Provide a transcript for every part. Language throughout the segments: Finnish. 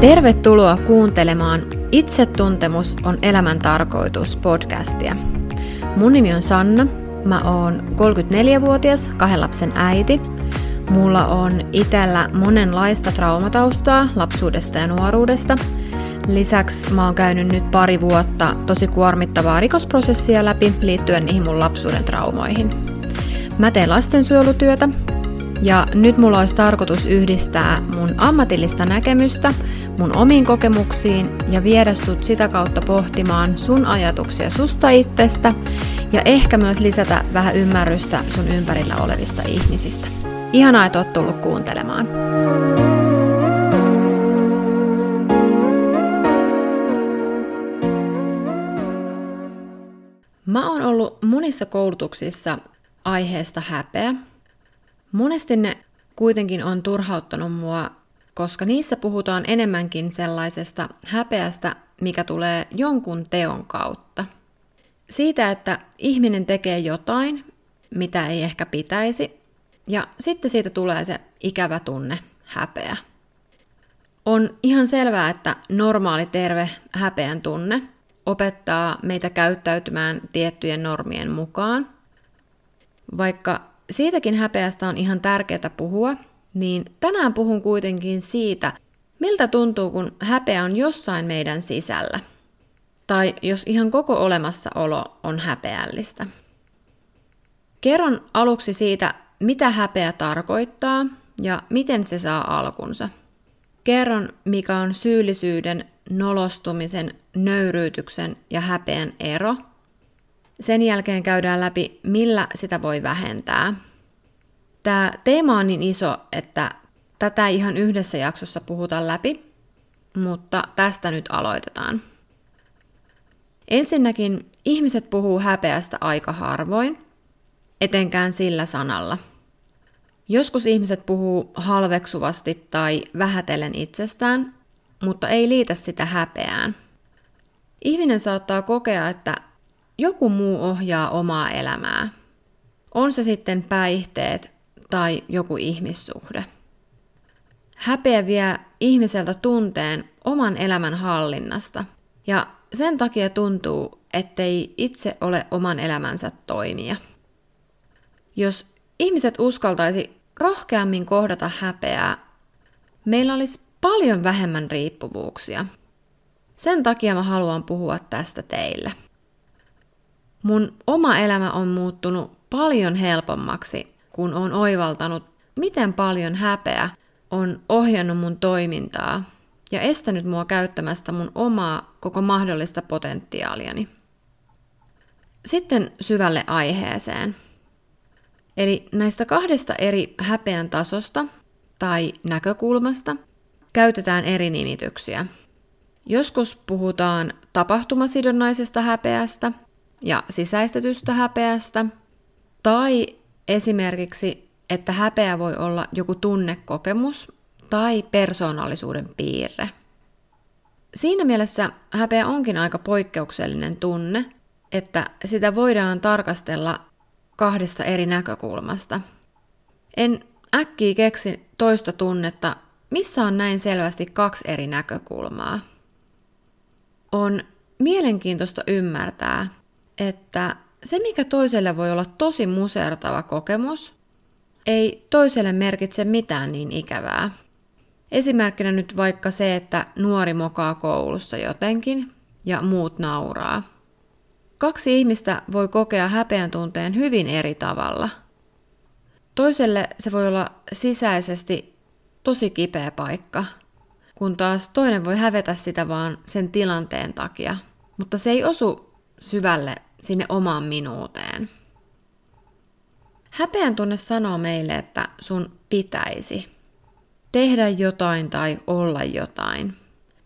Tervetuloa kuuntelemaan Itsetuntemus on elämän tarkoitus podcastia. Mun nimi on Sanna, mä oon 34-vuotias, kahden lapsen äiti. Mulla on itellä monenlaista traumataustaa lapsuudesta ja nuoruudesta. Lisäksi mä oon käynyt nyt pari vuotta tosi kuormittavaa rikosprosessia läpi liittyen niihin mun lapsuuden traumoihin. Mä teen lastensuojelutyötä ja nyt mulla olisi tarkoitus yhdistää mun ammatillista näkemystä mun omiin kokemuksiin ja viedä sut sitä kautta pohtimaan sun ajatuksia susta itsestä ja ehkä myös lisätä vähän ymmärrystä sun ympärillä olevista ihmisistä. Ihanaa, että oot tullut kuuntelemaan. Mä oon ollut monissa koulutuksissa aiheesta häpeä. Monesti ne kuitenkin on turhauttanut mua koska niissä puhutaan enemmänkin sellaisesta häpeästä, mikä tulee jonkun teon kautta. Siitä, että ihminen tekee jotain, mitä ei ehkä pitäisi, ja sitten siitä tulee se ikävä tunne, häpeä. On ihan selvää, että normaali terve häpeän tunne opettaa meitä käyttäytymään tiettyjen normien mukaan. Vaikka siitäkin häpeästä on ihan tärkeää puhua, niin tänään puhun kuitenkin siitä, miltä tuntuu, kun häpeä on jossain meidän sisällä. Tai jos ihan koko olemassaolo on häpeällistä. Kerron aluksi siitä, mitä häpeä tarkoittaa ja miten se saa alkunsa. Kerron, mikä on syyllisyyden, nolostumisen, nöyryytyksen ja häpeän ero. Sen jälkeen käydään läpi, millä sitä voi vähentää – Tämä teema on niin iso, että tätä ihan yhdessä jaksossa puhutaan läpi, mutta tästä nyt aloitetaan. Ensinnäkin ihmiset puhuu häpeästä aika harvoin, etenkään sillä sanalla. Joskus ihmiset puhuu halveksuvasti tai vähätellen itsestään, mutta ei liitä sitä häpeään. Ihminen saattaa kokea, että joku muu ohjaa omaa elämää. On se sitten päihteet, tai joku ihmissuhde. Häpeä vie ihmiseltä tunteen oman elämän hallinnasta, ja sen takia tuntuu, ettei itse ole oman elämänsä toimija. Jos ihmiset uskaltaisi rohkeammin kohdata häpeää, meillä olisi paljon vähemmän riippuvuuksia. Sen takia mä haluan puhua tästä teille. Mun oma elämä on muuttunut paljon helpommaksi kun on oivaltanut, miten paljon häpeä on ohjannut mun toimintaa ja estänyt mua käyttämästä mun omaa koko mahdollista potentiaaliani. Sitten syvälle aiheeseen. Eli näistä kahdesta eri häpeän tasosta tai näkökulmasta käytetään eri nimityksiä. Joskus puhutaan tapahtumasidonnaisesta häpeästä ja sisäistetystä häpeästä, tai Esimerkiksi, että häpeä voi olla joku tunnekokemus tai persoonallisuuden piirre. Siinä mielessä häpeä onkin aika poikkeuksellinen tunne, että sitä voidaan tarkastella kahdesta eri näkökulmasta. En äkkiä keksi toista tunnetta, missä on näin selvästi kaksi eri näkökulmaa. On mielenkiintoista ymmärtää, että se, mikä toiselle voi olla tosi musertava kokemus, ei toiselle merkitse mitään niin ikävää. Esimerkkinä nyt vaikka se, että nuori mokaa koulussa jotenkin ja muut nauraa. Kaksi ihmistä voi kokea häpeän tunteen hyvin eri tavalla. Toiselle se voi olla sisäisesti tosi kipeä paikka, kun taas toinen voi hävetä sitä vaan sen tilanteen takia, mutta se ei osu syvälle sinne omaan minuuteen. Häpeän tunne sanoo meille, että sun pitäisi tehdä jotain tai olla jotain.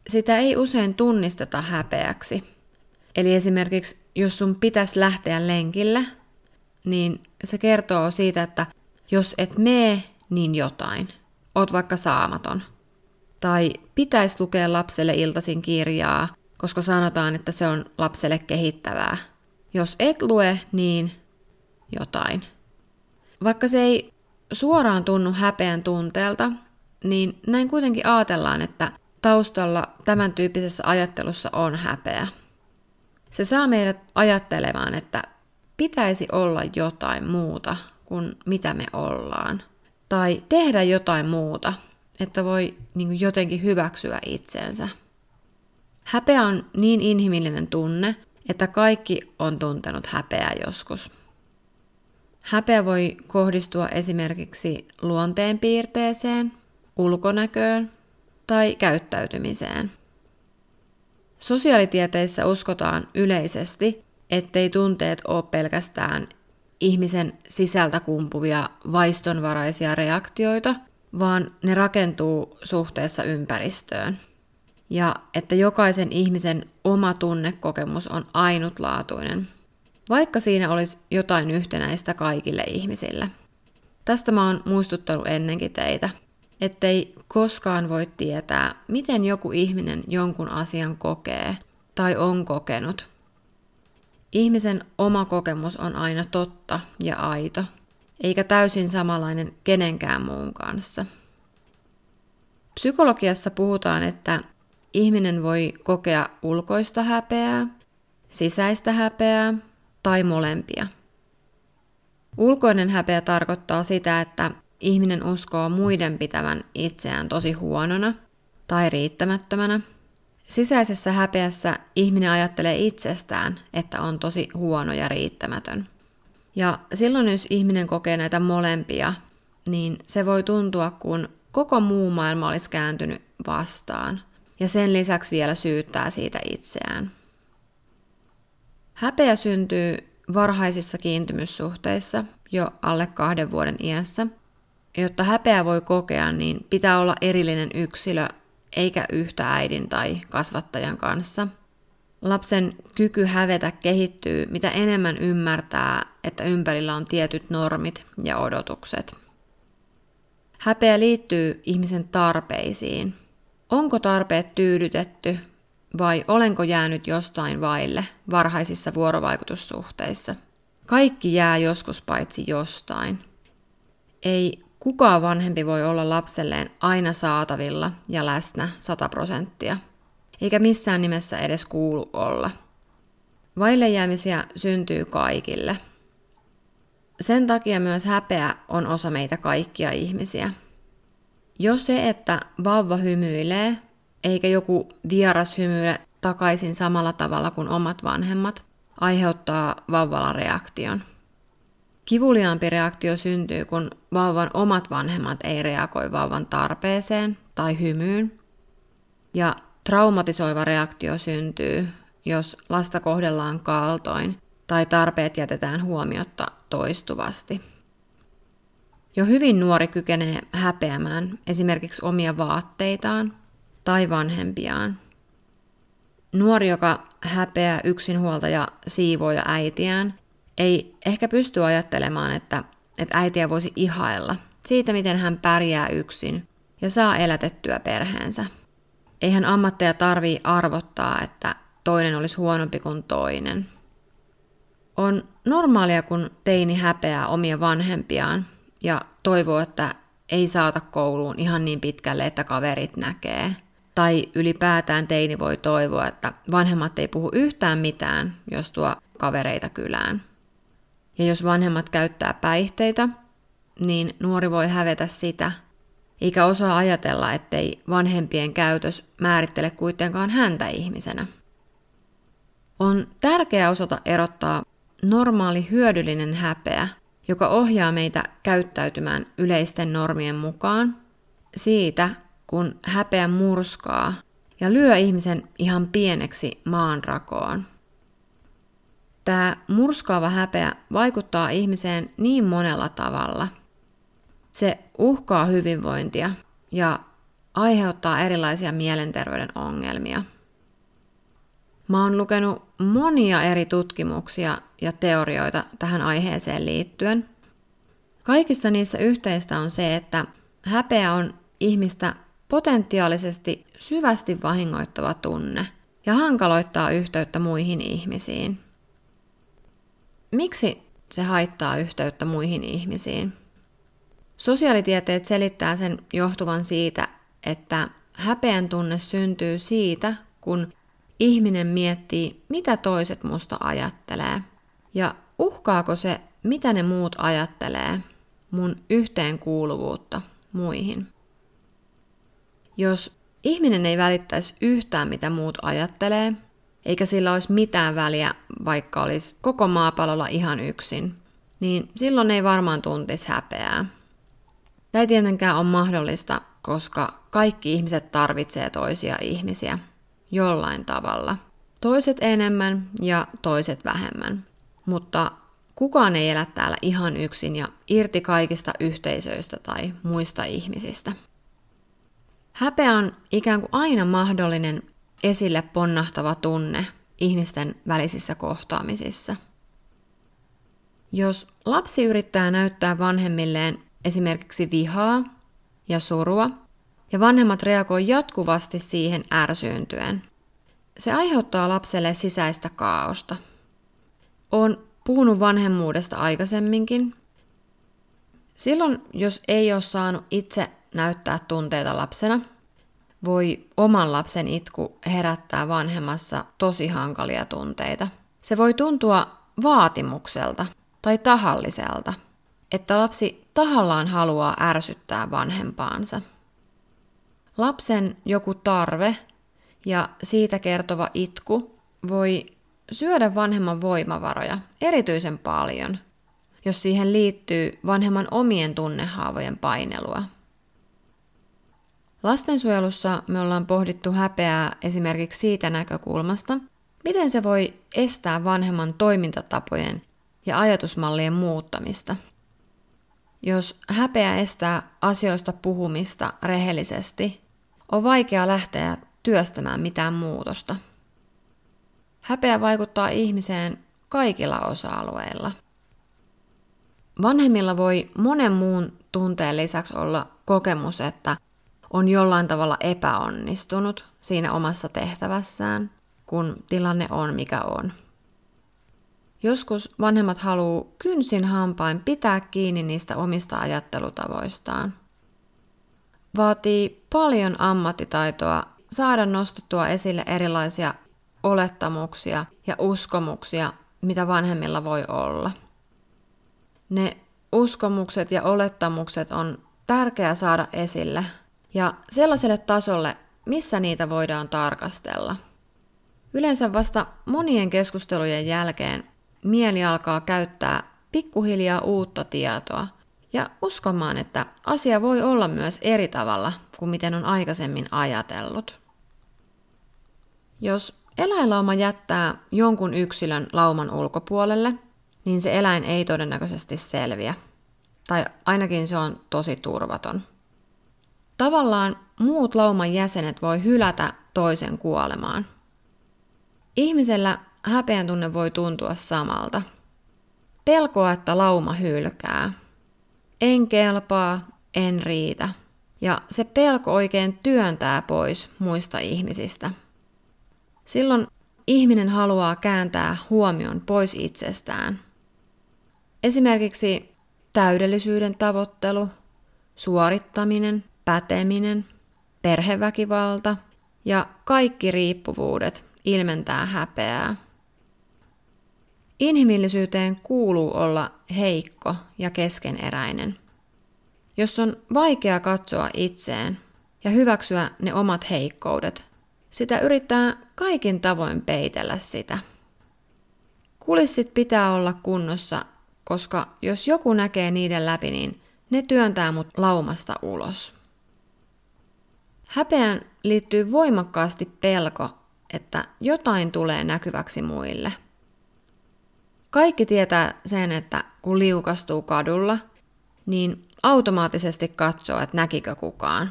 Sitä ei usein tunnisteta häpeäksi. Eli esimerkiksi jos sun pitäisi lähteä lenkille, niin se kertoo siitä, että jos et mee, niin jotain. Oot vaikka saamaton. Tai pitäisi lukea lapselle iltasin kirjaa, koska sanotaan, että se on lapselle kehittävää. Jos et lue, niin jotain. Vaikka se ei suoraan tunnu häpeän tunteelta, niin näin kuitenkin ajatellaan, että taustalla tämän tyyppisessä ajattelussa on häpeä. Se saa meidät ajattelemaan, että pitäisi olla jotain muuta kuin mitä me ollaan. Tai tehdä jotain muuta, että voi niin jotenkin hyväksyä itsensä. Häpeä on niin inhimillinen tunne, että kaikki on tuntenut häpeää joskus. Häpeä voi kohdistua esimerkiksi luonteenpiirteeseen, ulkonäköön tai käyttäytymiseen. Sosiaalitieteissä uskotaan yleisesti, ettei tunteet ole pelkästään ihmisen sisältä kumpuvia vaistonvaraisia reaktioita, vaan ne rakentuu suhteessa ympäristöön. Ja että jokaisen ihmisen oma tunnekokemus on ainutlaatuinen, vaikka siinä olisi jotain yhtenäistä kaikille ihmisille. Tästä mä oon muistuttanut ennenkin teitä, ettei koskaan voi tietää, miten joku ihminen jonkun asian kokee tai on kokenut. Ihmisen oma kokemus on aina totta ja aito, eikä täysin samanlainen kenenkään muun kanssa. Psykologiassa puhutaan, että ihminen voi kokea ulkoista häpeää, sisäistä häpeää tai molempia. Ulkoinen häpeä tarkoittaa sitä, että ihminen uskoo muiden pitävän itseään tosi huonona tai riittämättömänä. Sisäisessä häpeässä ihminen ajattelee itsestään, että on tosi huono ja riittämätön. Ja silloin, jos ihminen kokee näitä molempia, niin se voi tuntua, kun koko muu maailma olisi kääntynyt vastaan. Ja sen lisäksi vielä syyttää siitä itseään. Häpeä syntyy varhaisissa kiintymyssuhteissa jo alle kahden vuoden iässä – Jotta häpeä voi kokea, niin pitää olla erillinen yksilö, eikä yhtä äidin tai kasvattajan kanssa. Lapsen kyky hävetä kehittyy, mitä enemmän ymmärtää, että ympärillä on tietyt normit ja odotukset. Häpeä liittyy ihmisen tarpeisiin. Onko tarpeet tyydytetty vai olenko jäänyt jostain vaille varhaisissa vuorovaikutussuhteissa? Kaikki jää joskus paitsi jostain. Ei Kuka vanhempi voi olla lapselleen aina saatavilla ja läsnä 100 prosenttia, eikä missään nimessä edes kuulu olla. Vaille jäämisiä syntyy kaikille. Sen takia myös häpeä on osa meitä kaikkia ihmisiä. Jo se, että vauva hymyilee, eikä joku vieras hymyile takaisin samalla tavalla kuin omat vanhemmat, aiheuttaa vauvalla reaktion. Kivuliaampi reaktio syntyy, kun vauvan omat vanhemmat ei reagoi vauvan tarpeeseen tai hymyyn. Ja traumatisoiva reaktio syntyy, jos lasta kohdellaan kaltoin tai tarpeet jätetään huomiotta toistuvasti. Jo hyvin nuori kykenee häpeämään esimerkiksi omia vaatteitaan tai vanhempiaan. Nuori, joka häpeää yksinhuoltaja siivooja äitiään, ei ehkä pysty ajattelemaan, että, että äitiä voisi ihailla siitä, miten hän pärjää yksin ja saa elätettyä perheensä. Eihän ammatteja tarvii arvottaa, että toinen olisi huonompi kuin toinen. On normaalia, kun teini häpeää omia vanhempiaan ja toivoo, että ei saata kouluun ihan niin pitkälle, että kaverit näkee. Tai ylipäätään teini voi toivoa, että vanhemmat ei puhu yhtään mitään, jos tuo kavereita kylään. Ja jos vanhemmat käyttää päihteitä, niin nuori voi hävetä sitä, eikä osaa ajatella, ettei vanhempien käytös määrittele kuitenkaan häntä ihmisenä. On tärkeää osata erottaa normaali hyödyllinen häpeä, joka ohjaa meitä käyttäytymään yleisten normien mukaan, siitä, kun häpeä murskaa ja lyö ihmisen ihan pieneksi maanrakoon. Tämä murskaava häpeä vaikuttaa ihmiseen niin monella tavalla. Se uhkaa hyvinvointia ja aiheuttaa erilaisia mielenterveyden ongelmia. Mä oon lukenut monia eri tutkimuksia ja teorioita tähän aiheeseen liittyen. Kaikissa niissä yhteistä on se, että häpeä on ihmistä potentiaalisesti syvästi vahingoittava tunne ja hankaloittaa yhteyttä muihin ihmisiin. Miksi se haittaa yhteyttä muihin ihmisiin? Sosiaalitieteet selittää sen johtuvan siitä, että häpeän tunne syntyy siitä, kun ihminen miettii, mitä toiset musta ajattelee, ja uhkaako se, mitä ne muut ajattelee, mun yhteenkuuluvuutta muihin. Jos ihminen ei välittäisi yhtään, mitä muut ajattelee, eikä sillä olisi mitään väliä, vaikka olisi koko maapallolla ihan yksin, niin silloin ei varmaan tuntisi häpeää. Tämä ei tietenkään ole mahdollista, koska kaikki ihmiset tarvitsee toisia ihmisiä jollain tavalla. Toiset enemmän ja toiset vähemmän. Mutta kukaan ei elä täällä ihan yksin ja irti kaikista yhteisöistä tai muista ihmisistä. Häpeä on ikään kuin aina mahdollinen esille ponnahtava tunne ihmisten välisissä kohtaamisissa. Jos lapsi yrittää näyttää vanhemmilleen esimerkiksi vihaa ja surua, ja vanhemmat reagoi jatkuvasti siihen ärsyyntyen, se aiheuttaa lapselle sisäistä kaaosta. On puhunut vanhemmuudesta aikaisemminkin. Silloin, jos ei ole saanut itse näyttää tunteita lapsena, voi oman lapsen itku herättää vanhemmassa tosi hankalia tunteita. Se voi tuntua vaatimukselta tai tahalliselta, että lapsi tahallaan haluaa ärsyttää vanhempaansa. Lapsen joku tarve ja siitä kertova itku voi syödä vanhemman voimavaroja erityisen paljon, jos siihen liittyy vanhemman omien tunnehaavojen painelua. Lastensuojelussa me ollaan pohdittu häpeää esimerkiksi siitä näkökulmasta, miten se voi estää vanhemman toimintatapojen ja ajatusmallien muuttamista. Jos häpeä estää asioista puhumista rehellisesti, on vaikea lähteä työstämään mitään muutosta. Häpeä vaikuttaa ihmiseen kaikilla osa-alueilla. Vanhemmilla voi monen muun tunteen lisäksi olla kokemus, että on jollain tavalla epäonnistunut siinä omassa tehtävässään, kun tilanne on mikä on. Joskus vanhemmat haluaa kynsin hampain pitää kiinni niistä omista ajattelutavoistaan. Vaatii paljon ammattitaitoa saada nostettua esille erilaisia olettamuksia ja uskomuksia, mitä vanhemmilla voi olla. Ne uskomukset ja olettamukset on tärkeää saada esille ja sellaiselle tasolle, missä niitä voidaan tarkastella. Yleensä vasta monien keskustelujen jälkeen mieli alkaa käyttää pikkuhiljaa uutta tietoa ja uskomaan, että asia voi olla myös eri tavalla kuin miten on aikaisemmin ajatellut. Jos eläinlauma jättää jonkun yksilön lauman ulkopuolelle, niin se eläin ei todennäköisesti selviä. Tai ainakin se on tosi turvaton. Tavallaan muut lauman jäsenet voi hylätä toisen kuolemaan. Ihmisellä häpeän tunne voi tuntua samalta. Pelkoa, että lauma hylkää. En kelpaa, en riitä. Ja se pelko oikein työntää pois muista ihmisistä. Silloin ihminen haluaa kääntää huomion pois itsestään. Esimerkiksi täydellisyyden tavoittelu, suorittaminen, päteminen, perheväkivalta ja kaikki riippuvuudet ilmentää häpeää. Inhimillisyyteen kuuluu olla heikko ja keskeneräinen. Jos on vaikea katsoa itseen ja hyväksyä ne omat heikkoudet, sitä yrittää kaikin tavoin peitellä sitä. Kulissit pitää olla kunnossa, koska jos joku näkee niiden läpi, niin ne työntää mut laumasta ulos. Häpeään liittyy voimakkaasti pelko, että jotain tulee näkyväksi muille. Kaikki tietää sen, että kun liukastuu kadulla, niin automaattisesti katsoo, että näkikö kukaan.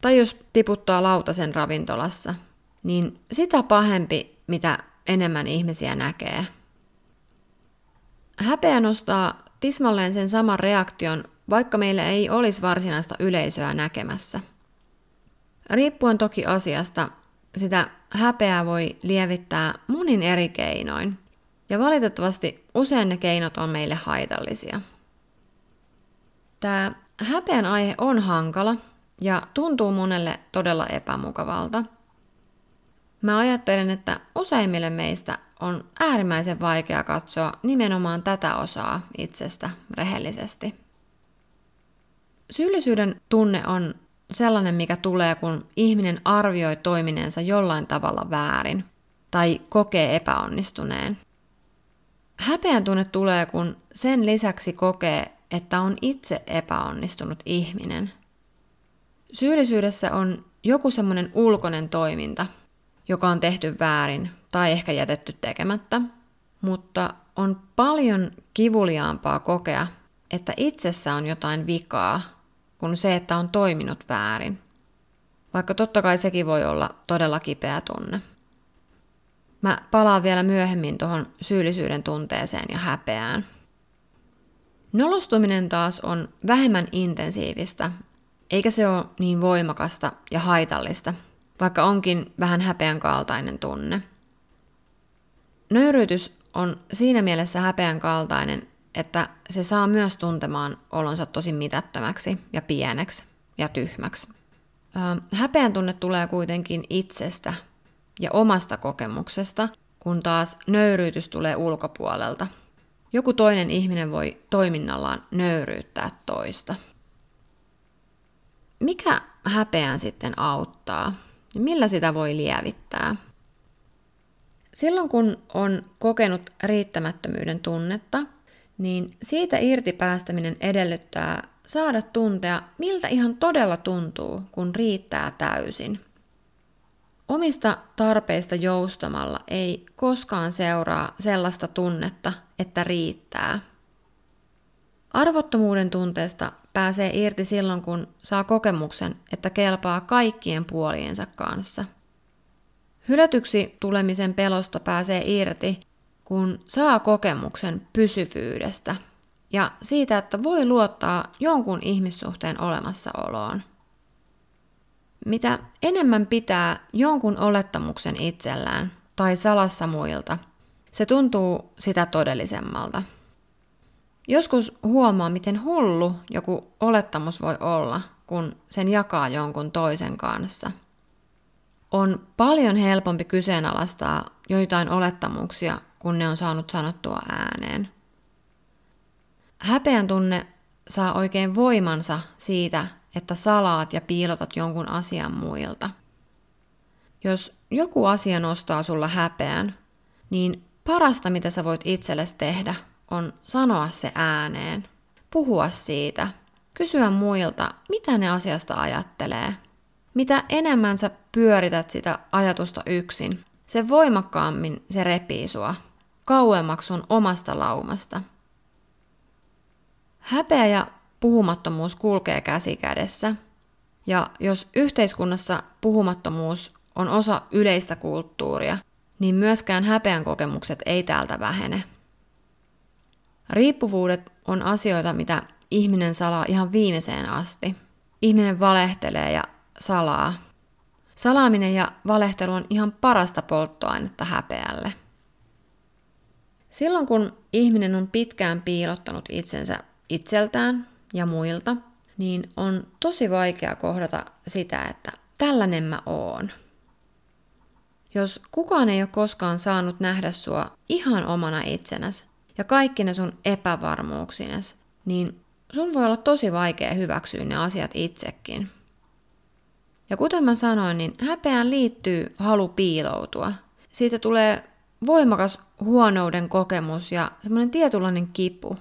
Tai jos tiputtaa lautasen ravintolassa, niin sitä pahempi, mitä enemmän ihmisiä näkee. Häpeä nostaa tismalleen sen saman reaktion, vaikka meillä ei olisi varsinaista yleisöä näkemässä. Riippuen toki asiasta, sitä häpeää voi lievittää monin eri keinoin, ja valitettavasti usein ne keinot on meille haitallisia. Tämä häpeän aihe on hankala, ja tuntuu monelle todella epämukavalta. Mä ajattelen, että useimmille meistä on äärimmäisen vaikea katsoa nimenomaan tätä osaa itsestä rehellisesti. Syyllisyyden tunne on sellainen, mikä tulee, kun ihminen arvioi toimineensa jollain tavalla väärin tai kokee epäonnistuneen. Häpeän tunne tulee, kun sen lisäksi kokee, että on itse epäonnistunut ihminen. Syyllisyydessä on joku semmoinen ulkoinen toiminta, joka on tehty väärin tai ehkä jätetty tekemättä, mutta on paljon kivuliaampaa kokea, että itsessä on jotain vikaa, kuin se, että on toiminut väärin. Vaikka totta kai sekin voi olla todella kipeä tunne. Mä palaan vielä myöhemmin tuohon syyllisyyden tunteeseen ja häpeään. Nolostuminen taas on vähemmän intensiivistä, eikä se ole niin voimakasta ja haitallista, vaikka onkin vähän häpeän kaltainen tunne. Nöyryytys on siinä mielessä häpeän kaltainen, että se saa myös tuntemaan olonsa tosi mitättömäksi ja pieneksi ja tyhmäksi. Häpeän tunne tulee kuitenkin itsestä ja omasta kokemuksesta, kun taas nöyryytys tulee ulkopuolelta. Joku toinen ihminen voi toiminnallaan nöyryyttää toista. Mikä häpeän sitten auttaa? Millä sitä voi lievittää? Silloin kun on kokenut riittämättömyyden tunnetta, niin siitä irti päästäminen edellyttää saada tuntea, miltä ihan todella tuntuu, kun riittää täysin. Omista tarpeista joustamalla ei koskaan seuraa sellaista tunnetta, että riittää. Arvottomuuden tunteesta pääsee irti silloin, kun saa kokemuksen, että kelpaa kaikkien puoliensa kanssa. Hylätyksi tulemisen pelosta pääsee irti, kun saa kokemuksen pysyvyydestä ja siitä, että voi luottaa jonkun ihmissuhteen olemassaoloon. Mitä enemmän pitää jonkun olettamuksen itsellään tai salassa muilta, se tuntuu sitä todellisemmalta. Joskus huomaa, miten hullu joku olettamus voi olla, kun sen jakaa jonkun toisen kanssa. On paljon helpompi kyseenalaistaa joitain olettamuksia kun ne on saanut sanottua ääneen. Häpeän tunne saa oikein voimansa siitä, että salaat ja piilotat jonkun asian muilta. Jos joku asia nostaa sulla häpeän, niin parasta mitä sä voit itsellesi tehdä on sanoa se ääneen, puhua siitä, kysyä muilta, mitä ne asiasta ajattelee. Mitä enemmän sä pyörität sitä ajatusta yksin, sen voimakkaammin se repii sua kauemmaksi sun omasta laumasta. Häpeä ja puhumattomuus kulkee käsi kädessä. Ja jos yhteiskunnassa puhumattomuus on osa yleistä kulttuuria, niin myöskään häpeän kokemukset ei täältä vähene. Riippuvuudet on asioita, mitä ihminen salaa ihan viimeiseen asti. Ihminen valehtelee ja salaa. Salaaminen ja valehtelu on ihan parasta polttoainetta häpeälle. Silloin kun ihminen on pitkään piilottanut itsensä itseltään ja muilta, niin on tosi vaikea kohdata sitä, että tällainen mä oon. Jos kukaan ei ole koskaan saanut nähdä sua ihan omana itsenäs ja kaikki ne sun epävarmuuksines, niin sun voi olla tosi vaikea hyväksyä ne asiat itsekin. Ja kuten mä sanoin, niin häpeään liittyy halu piiloutua. Siitä tulee voimakas huonouden kokemus ja semmoinen tietynlainen kipu.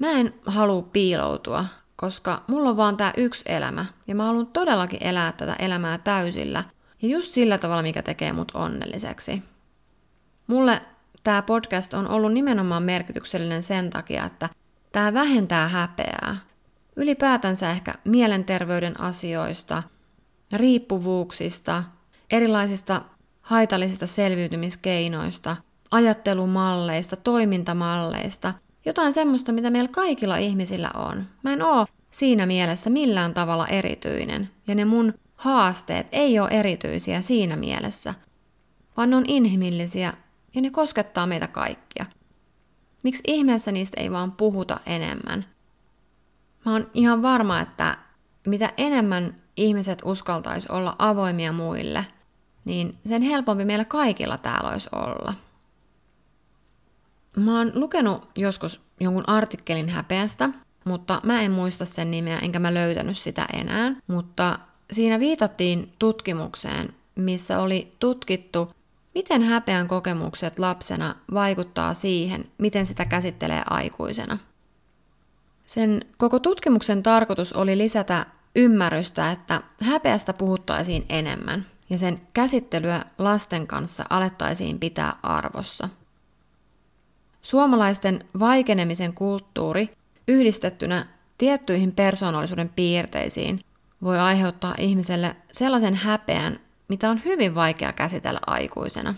Mä en halua piiloutua, koska mulla on vaan tää yksi elämä ja mä haluan todellakin elää tätä elämää täysillä ja just sillä tavalla, mikä tekee mut onnelliseksi. Mulle tämä podcast on ollut nimenomaan merkityksellinen sen takia, että tämä vähentää häpeää. Ylipäätänsä ehkä mielenterveyden asioista, riippuvuuksista, erilaisista haitallisista selviytymiskeinoista, ajattelumalleista, toimintamalleista, jotain semmoista, mitä meillä kaikilla ihmisillä on. Mä en oo siinä mielessä millään tavalla erityinen, ja ne mun haasteet ei ole erityisiä siinä mielessä, vaan ne on inhimillisiä ja ne koskettaa meitä kaikkia. Miksi ihmeessä niistä ei vaan puhuta enemmän? Mä oon ihan varma, että mitä enemmän ihmiset uskaltaisi olla avoimia muille, niin sen helpompi meillä kaikilla täällä olisi olla. Mä oon lukenut joskus jonkun artikkelin häpeästä, mutta mä en muista sen nimeä enkä mä löytänyt sitä enää, mutta siinä viitattiin tutkimukseen, missä oli tutkittu, miten häpeän kokemukset lapsena vaikuttaa siihen, miten sitä käsittelee aikuisena. Sen koko tutkimuksen tarkoitus oli lisätä ymmärrystä, että häpeästä puhuttaisiin enemmän ja sen käsittelyä lasten kanssa alettaisiin pitää arvossa. Suomalaisten vaikenemisen kulttuuri yhdistettynä tiettyihin persoonallisuuden piirteisiin voi aiheuttaa ihmiselle sellaisen häpeän, mitä on hyvin vaikea käsitellä aikuisena.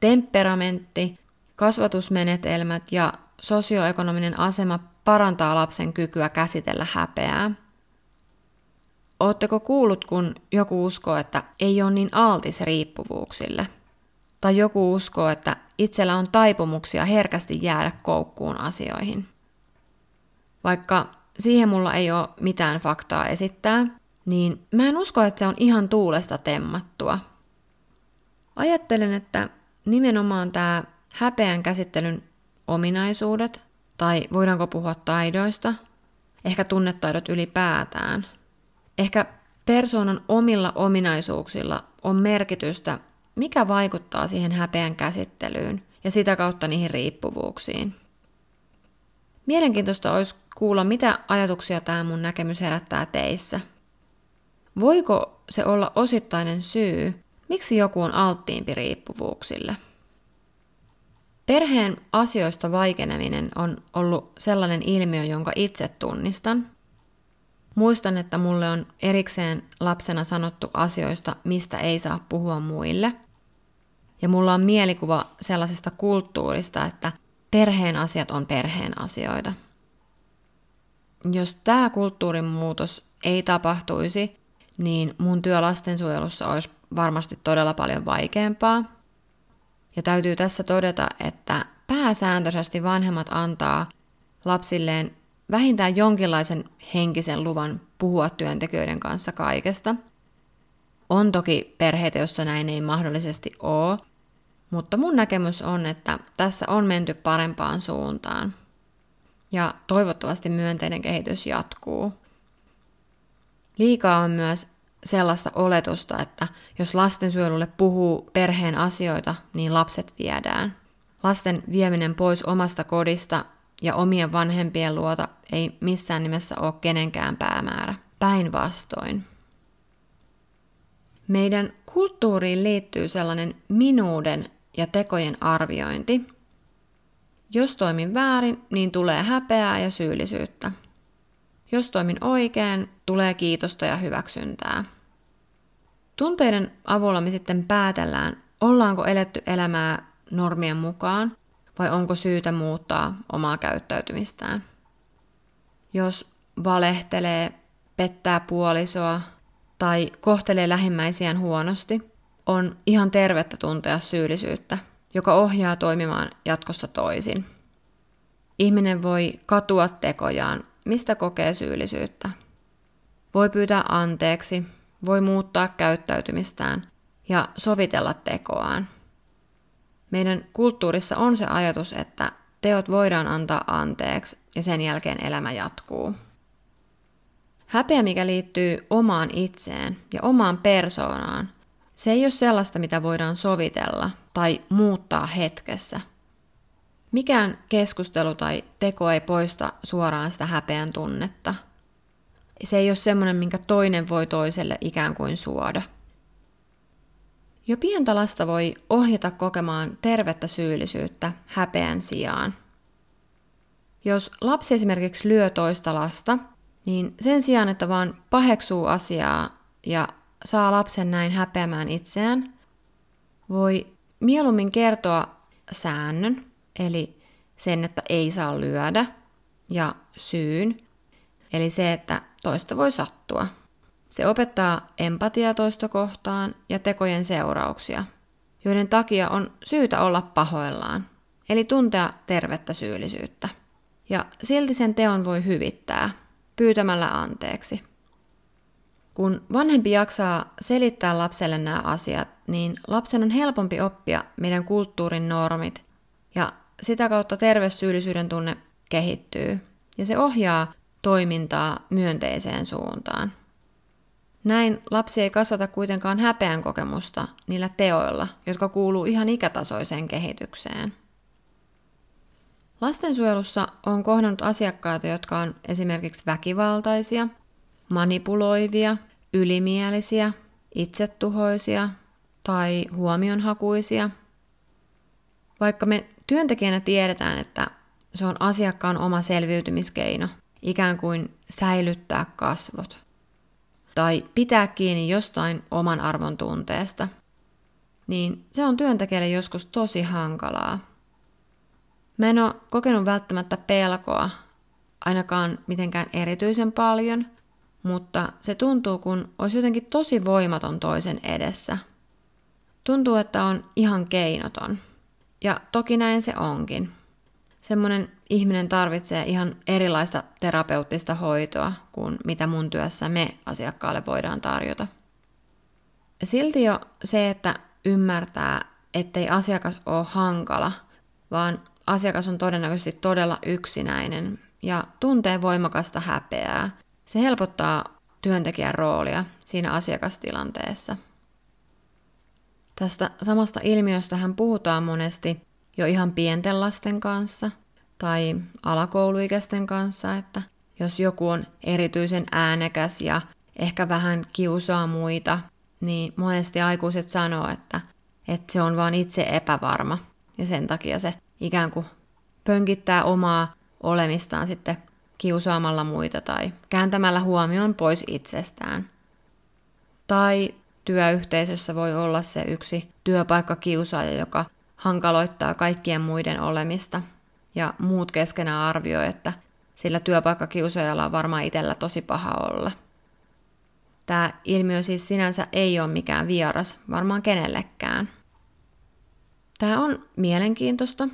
Temperamentti, kasvatusmenetelmät ja sosioekonominen asema parantaa lapsen kykyä käsitellä häpeää. Oletteko kuullut, kun joku uskoo, että ei ole niin altis riippuvuuksille? Tai joku uskoo, että itsellä on taipumuksia herkästi jäädä koukkuun asioihin. Vaikka siihen mulla ei ole mitään faktaa esittää, niin mä en usko, että se on ihan tuulesta temmattua. Ajattelen, että nimenomaan tämä häpeän käsittelyn ominaisuudet, tai voidaanko puhua taidoista, ehkä tunnetaidot ylipäätään. Ehkä persoonan omilla ominaisuuksilla on merkitystä, mikä vaikuttaa siihen häpeän käsittelyyn ja sitä kautta niihin riippuvuuksiin. Mielenkiintoista olisi kuulla, mitä ajatuksia tämä mun näkemys herättää teissä. Voiko se olla osittainen syy, miksi joku on alttiimpi riippuvuuksille? Perheen asioista vaikeneminen on ollut sellainen ilmiö, jonka itse tunnistan. Muistan, että mulle on erikseen lapsena sanottu asioista, mistä ei saa puhua muille. Ja mulla on mielikuva sellaisesta kulttuurista, että perheen asiat on perheen asioita. Jos tämä kulttuurin muutos ei tapahtuisi, niin mun työ lastensuojelussa olisi varmasti todella paljon vaikeampaa. Ja täytyy tässä todeta, että pääsääntöisesti vanhemmat antaa lapsilleen vähintään jonkinlaisen henkisen luvan puhua työntekijöiden kanssa kaikesta. On toki perheitä, joissa näin ei mahdollisesti ole, mutta mun näkemys on, että tässä on menty parempaan suuntaan. Ja toivottavasti myönteinen kehitys jatkuu. Liikaa on myös sellaista oletusta, että jos lastensuojelulle puhuu perheen asioita, niin lapset viedään. Lasten vieminen pois omasta kodista ja omien vanhempien luota ei missään nimessä ole kenenkään päämäärä. Päinvastoin. Meidän kulttuuriin liittyy sellainen minuuden ja tekojen arviointi. Jos toimin väärin, niin tulee häpeää ja syyllisyyttä. Jos toimin oikein, tulee kiitosta ja hyväksyntää. Tunteiden avulla me sitten päätellään, ollaanko eletty elämää normien mukaan vai onko syytä muuttaa omaa käyttäytymistään. Jos valehtelee, pettää puolisoa tai kohtelee lähimmäisiään huonosti, on ihan tervettä tuntea syyllisyyttä, joka ohjaa toimimaan jatkossa toisin. Ihminen voi katua tekojaan, mistä kokee syyllisyyttä. Voi pyytää anteeksi, voi muuttaa käyttäytymistään ja sovitella tekoaan. Meidän kulttuurissa on se ajatus, että teot voidaan antaa anteeksi ja sen jälkeen elämä jatkuu. Häpeä, mikä liittyy omaan itseen ja omaan persoonaan, se ei ole sellaista, mitä voidaan sovitella tai muuttaa hetkessä. Mikään keskustelu tai teko ei poista suoraan sitä häpeän tunnetta. Se ei ole semmoinen, minkä toinen voi toiselle ikään kuin suoda. Jo pientä lasta voi ohjata kokemaan tervettä syyllisyyttä häpeän sijaan. Jos lapsi esimerkiksi lyö toista lasta, niin sen sijaan, että vaan paheksuu asiaa ja saa lapsen näin häpeämään itseään, voi mieluummin kertoa säännön, eli sen, että ei saa lyödä, ja syyn, eli se, että toista voi sattua. Se opettaa empatiaa toista kohtaan ja tekojen seurauksia, joiden takia on syytä olla pahoillaan, eli tuntea tervettä syyllisyyttä. Ja silti sen teon voi hyvittää, pyytämällä anteeksi. Kun vanhempi jaksaa selittää lapselle nämä asiat, niin lapsen on helpompi oppia meidän kulttuurin normit ja sitä kautta terveyssyyllisyyden tunne kehittyy ja se ohjaa toimintaa myönteiseen suuntaan. Näin lapsi ei kasvata kuitenkaan häpeän kokemusta niillä teoilla, jotka kuuluu ihan ikätasoiseen kehitykseen. Lastensuojelussa on kohdannut asiakkaita, jotka on esimerkiksi väkivaltaisia, manipuloivia, ylimielisiä, itsetuhoisia tai huomionhakuisia. Vaikka me työntekijänä tiedetään, että se on asiakkaan oma selviytymiskeino, ikään kuin säilyttää kasvot tai pitää kiinni jostain oman arvon tunteesta, niin se on työntekijälle joskus tosi hankalaa. Mä en ole kokenut välttämättä pelkoa, ainakaan mitenkään erityisen paljon, mutta se tuntuu, kun olisi jotenkin tosi voimaton toisen edessä. Tuntuu, että on ihan keinoton. Ja toki näin se onkin. Semmoinen ihminen tarvitsee ihan erilaista terapeuttista hoitoa kuin mitä mun työssä me asiakkaalle voidaan tarjota. Silti jo se, että ymmärtää, ettei asiakas ole hankala, vaan asiakas on todennäköisesti todella yksinäinen ja tuntee voimakasta häpeää. Se helpottaa työntekijän roolia siinä asiakastilanteessa. Tästä samasta ilmiöstä hän puhutaan monesti jo ihan pienten lasten kanssa tai alakouluikäisten kanssa, että jos joku on erityisen äänekäs ja ehkä vähän kiusaa muita, niin monesti aikuiset sanoo, että, että se on vain itse epävarma ja sen takia se ikään kuin pönkittää omaa olemistaan sitten kiusaamalla muita tai kääntämällä huomioon pois itsestään. Tai työyhteisössä voi olla se yksi työpaikkakiusaaja, joka hankaloittaa kaikkien muiden olemista. Ja muut keskenään arvioi, että sillä työpaikkakiusaajalla on varmaan itsellä tosi paha olla. Tämä ilmiö siis sinänsä ei ole mikään vieras, varmaan kenellekään. Tämä on mielenkiintoista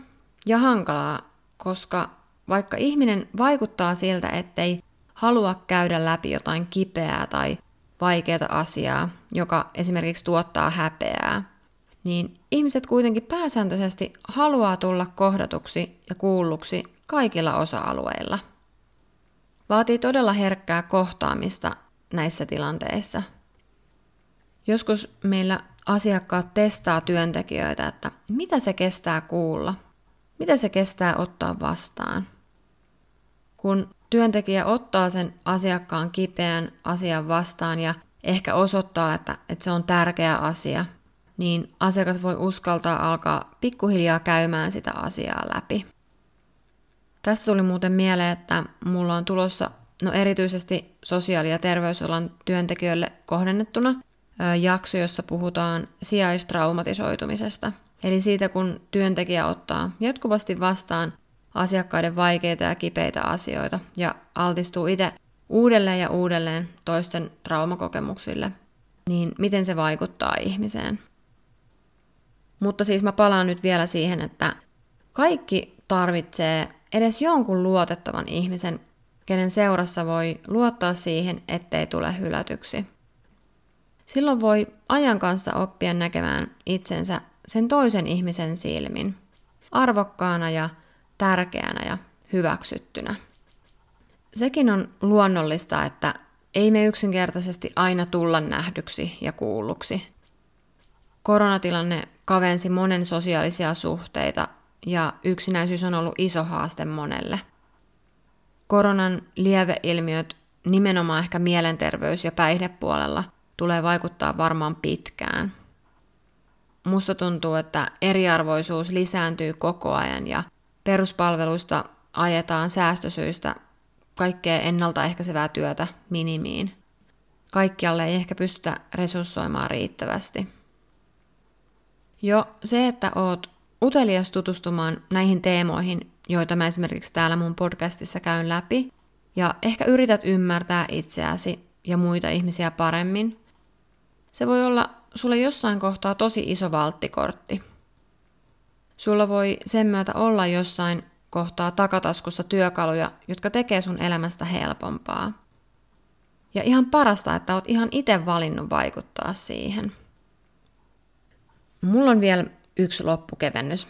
ja hankalaa, koska vaikka ihminen vaikuttaa siltä, ettei halua käydä läpi jotain kipeää tai vaikeaa asiaa, joka esimerkiksi tuottaa häpeää, niin ihmiset kuitenkin pääsääntöisesti haluaa tulla kohdatuksi ja kuulluksi kaikilla osa-alueilla. Vaatii todella herkkää kohtaamista näissä tilanteissa. Joskus meillä asiakkaat testaa työntekijöitä, että mitä se kestää kuulla, mitä se kestää ottaa vastaan. Kun työntekijä ottaa sen asiakkaan kipeän asian vastaan ja ehkä osoittaa, että, että se on tärkeä asia, niin asiakas voi uskaltaa alkaa pikkuhiljaa käymään sitä asiaa läpi. Tästä tuli muuten mieleen, että mulla on tulossa no erityisesti sosiaali- ja terveysalan työntekijöille kohdennettuna jakso, jossa puhutaan sijaistraumatisoitumisesta. Eli siitä, kun työntekijä ottaa jatkuvasti vastaan asiakkaiden vaikeita ja kipeitä asioita ja altistuu itse uudelleen ja uudelleen toisten traumakokemuksille, niin miten se vaikuttaa ihmiseen. Mutta siis mä palaan nyt vielä siihen, että kaikki tarvitsee edes jonkun luotettavan ihmisen, kenen seurassa voi luottaa siihen, ettei tule hylätyksi. Silloin voi ajan kanssa oppia näkemään itsensä sen toisen ihmisen silmin, arvokkaana ja tärkeänä ja hyväksyttynä. Sekin on luonnollista, että ei me yksinkertaisesti aina tulla nähdyksi ja kuulluksi. Koronatilanne kavensi monen sosiaalisia suhteita ja yksinäisyys on ollut iso haaste monelle. Koronan lieveilmiöt, nimenomaan ehkä mielenterveys- ja päihdepuolella, tulee vaikuttaa varmaan pitkään. Musta tuntuu, että eriarvoisuus lisääntyy koko ajan ja peruspalveluista ajetaan säästösyistä kaikkea ennaltaehkäisevää työtä minimiin. Kaikkialle ei ehkä pystytä resurssoimaan riittävästi. Jo se, että oot utelias tutustumaan näihin teemoihin, joita mä esimerkiksi täällä mun podcastissa käyn läpi, ja ehkä yrität ymmärtää itseäsi ja muita ihmisiä paremmin, se voi olla sulle jossain kohtaa tosi iso valttikortti. Sulla voi sen myötä olla jossain kohtaa takataskussa työkaluja, jotka tekee sun elämästä helpompaa. Ja ihan parasta, että oot ihan itse valinnut vaikuttaa siihen. Mulla on vielä yksi loppukevennys.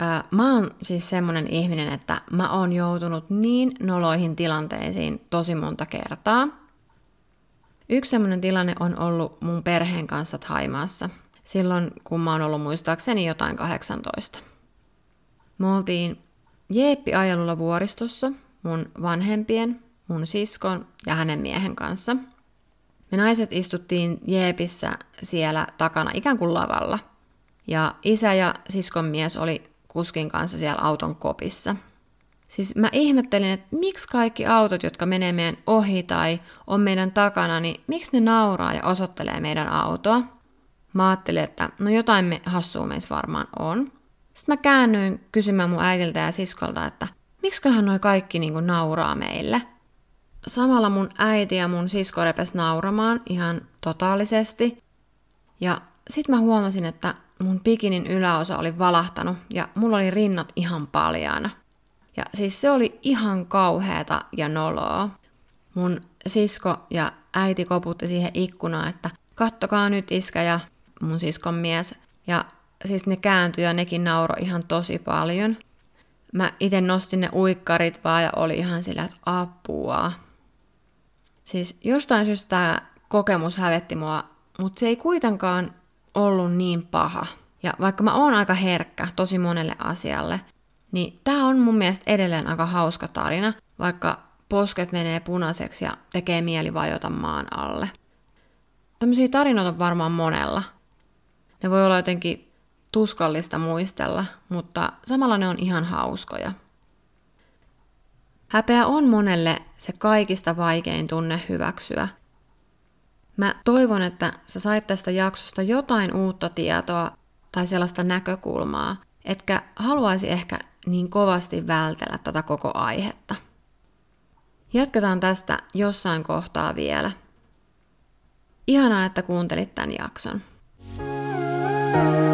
Ää, mä oon siis semmonen ihminen, että mä oon joutunut niin noloihin tilanteisiin tosi monta kertaa. Yksi semmonen tilanne on ollut mun perheen kanssa Thaimaassa. Silloin, kun mä oon ollut muistaakseni jotain 18. Me oltiin Jeeppi-ajelulla vuoristossa mun vanhempien, mun siskon ja hänen miehen kanssa. Me naiset istuttiin Jeepissä siellä takana ikään kuin lavalla. Ja isä ja siskon mies oli kuskin kanssa siellä auton kopissa. Siis mä ihmettelin, että miksi kaikki autot, jotka menee meidän ohi tai on meidän takana, niin miksi ne nauraa ja osoittelee meidän autoa? Mä ajattelin, että no jotain me hassua meissä varmaan on. Sitten mä käännyin kysymään mun äidiltä ja siskolta, että miksiköhän noi kaikki niinku nauraa meille. Samalla mun äiti ja mun sisko repes nauramaan ihan totaalisesti. Ja sitten mä huomasin, että mun pikinin yläosa oli valahtanut ja mulla oli rinnat ihan paljaana. Ja siis se oli ihan kauheeta ja noloa. Mun sisko ja äiti koputti siihen ikkunaan, että kattokaa nyt iskä ja mun siskon mies. Ja siis ne kääntyi ja nekin nauro ihan tosi paljon. Mä itse nostin ne uikkarit vaan ja oli ihan sillä, että apua. Siis jostain syystä tämä kokemus hävetti mua, mutta se ei kuitenkaan ollut niin paha. Ja vaikka mä oon aika herkkä tosi monelle asialle, niin tää on mun mielestä edelleen aika hauska tarina, vaikka posket menee punaiseksi ja tekee mieli vajota maan alle. Tämmöisiä tarinoita on varmaan monella. Ne voi olla jotenkin tuskallista muistella, mutta samalla ne on ihan hauskoja. Häpeä on monelle se kaikista vaikein tunne hyväksyä. Mä toivon, että sä sait tästä jaksosta jotain uutta tietoa tai sellaista näkökulmaa, etkä haluaisi ehkä niin kovasti vältellä tätä koko aihetta. Jatketaan tästä jossain kohtaa vielä. Ihanaa, että kuuntelit tämän jakson. thank you